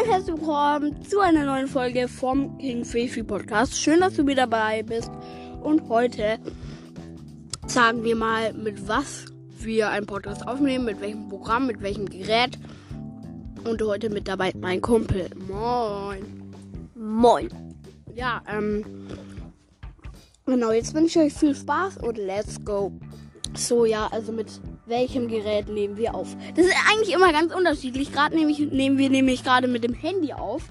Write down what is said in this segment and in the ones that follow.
ein herzlich willkommen zu einer neuen Folge vom King Fifi Podcast. Schön, dass du wieder dabei bist. Und heute sagen wir mal, mit was wir einen Podcast aufnehmen, mit welchem Programm, mit welchem Gerät. Und heute mit dabei mein Kumpel. Moin. Moin. Ja, ähm. Genau, jetzt wünsche ich euch viel Spaß und let's go. So, ja, also mit welchem Gerät nehmen wir auf? Das ist eigentlich immer ganz unterschiedlich. Gerade nehm nehmen wir nämlich gerade mit dem Handy auf.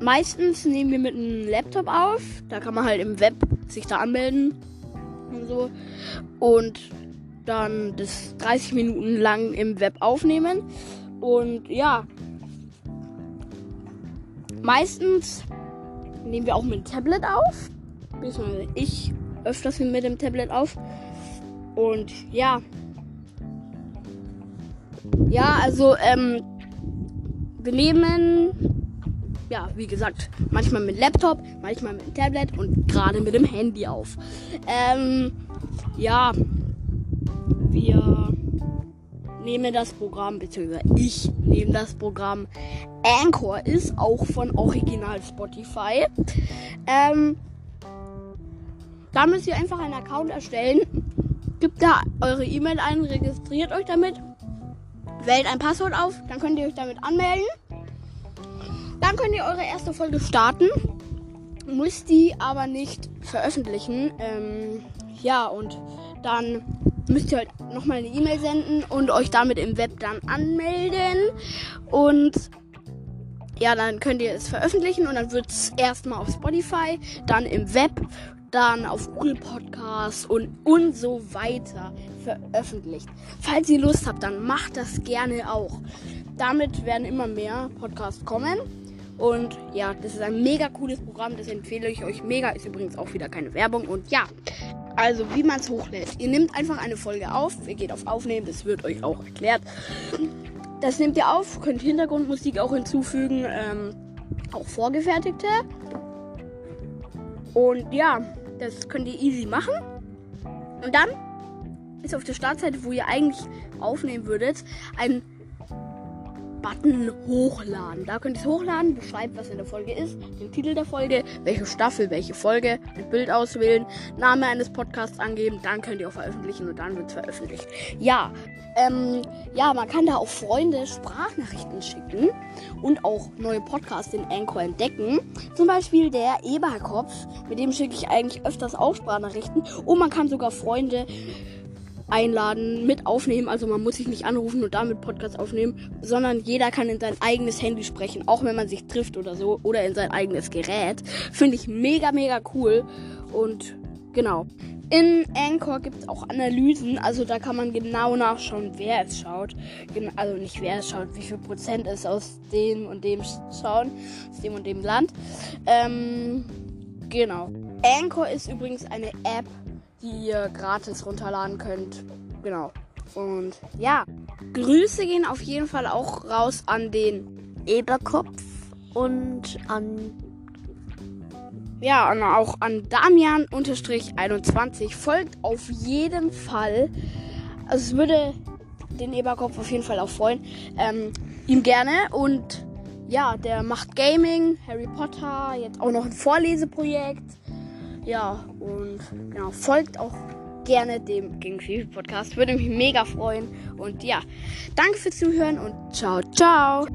Meistens nehmen wir mit einem Laptop auf. Da kann man halt im Web sich da anmelden und so. Und dann das 30 Minuten lang im Web aufnehmen. Und ja, meistens nehmen wir auch mit dem Tablet auf. Ich öfters mit dem Tablet auf. Und ja. Ja, also, ähm, wir nehmen, ja, wie gesagt, manchmal mit Laptop, manchmal mit Tablet und gerade mit dem Handy auf. Ähm, ja, wir nehmen das Programm, beziehungsweise ich nehme das Programm Anchor, ist auch von Original Spotify. Ähm, da müsst ihr einfach einen Account erstellen Gebt da eure E-Mail ein, registriert euch damit, wählt ein Passwort auf, dann könnt ihr euch damit anmelden. Dann könnt ihr eure erste Folge starten, müsst die aber nicht veröffentlichen. Ähm, ja, und dann müsst ihr halt nochmal eine E-Mail senden und euch damit im Web dann anmelden. Und ja, dann könnt ihr es veröffentlichen und dann wird es erstmal auf Spotify, dann im Web dann auf Google Podcasts und, und so weiter veröffentlicht. Falls ihr Lust habt, dann macht das gerne auch. Damit werden immer mehr Podcasts kommen. Und ja, das ist ein mega cooles Programm. Das empfehle ich euch mega. Ist übrigens auch wieder keine Werbung. Und ja, also wie man es hochlädt. Ihr nehmt einfach eine Folge auf. Ihr geht auf Aufnehmen. Das wird euch auch erklärt. Das nehmt ihr auf. Könnt Hintergrundmusik auch hinzufügen. Ähm, auch vorgefertigte. Und ja, das könnt ihr easy machen. Und dann ist auf der Startseite, wo ihr eigentlich aufnehmen würdet, ein Button hochladen. Da könnt ihr es hochladen, beschreibt, was in der Folge ist, den Titel der Folge, welche Staffel, welche Folge, ein Bild auswählen, Name eines Podcasts angeben, dann könnt ihr auch veröffentlichen und dann wird es veröffentlicht. Ja, ähm, ja, man kann da auch Freunde Sprachnachrichten schicken und auch neue Podcasts in Anchor entdecken. Zum Beispiel der Eberkopf, mit dem schicke ich eigentlich öfters auch Sprachnachrichten und man kann sogar Freunde einladen, mit aufnehmen. Also man muss sich nicht anrufen und damit Podcast aufnehmen, sondern jeder kann in sein eigenes Handy sprechen, auch wenn man sich trifft oder so oder in sein eigenes Gerät. Finde ich mega, mega cool. Und genau. In Anchor gibt es auch Analysen, also da kann man genau nachschauen, wer es schaut. Also nicht wer es schaut, wie viel Prozent es aus dem und dem schauen, aus dem und dem Land. Ähm, genau. Anchor ist übrigens eine App, die ihr gratis runterladen könnt. Genau. Und ja, Grüße gehen auf jeden Fall auch raus an den Eberkopf und an ja, und auch an Damian-21 folgt auf jeden Fall. Also es würde den Eberkopf auf jeden Fall auch freuen. Ähm, ihm gerne und ja, der macht Gaming, Harry Potter, jetzt auch noch ein Vorleseprojekt. Ja, und genau, folgt auch gerne dem Fifi Podcast. Würde mich mega freuen. Und ja, danke fürs Zuhören und ciao, ciao.